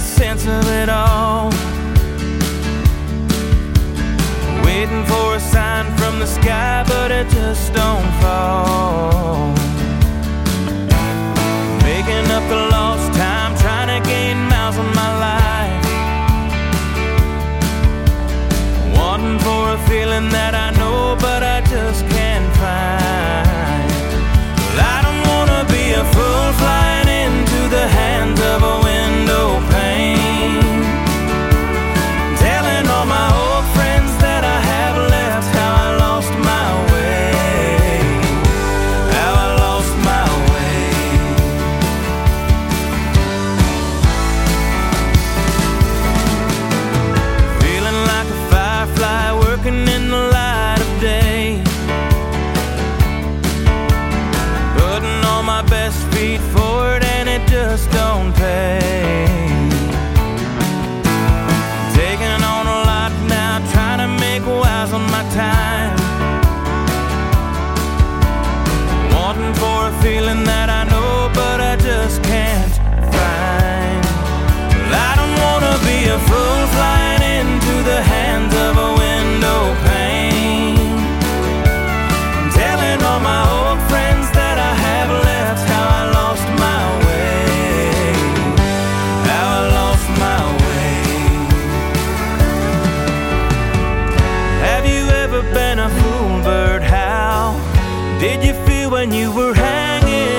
sense of it all. Waiting for a sign from the sky, but it just don't fall. Making up the lost time, trying to gain miles on my life. Wanting for a feeling that I know, my best feet forward and it just don't pay. Taking on a lot now, trying to make wise on my time. Wanting for a feeling that did you feel when you were hanging?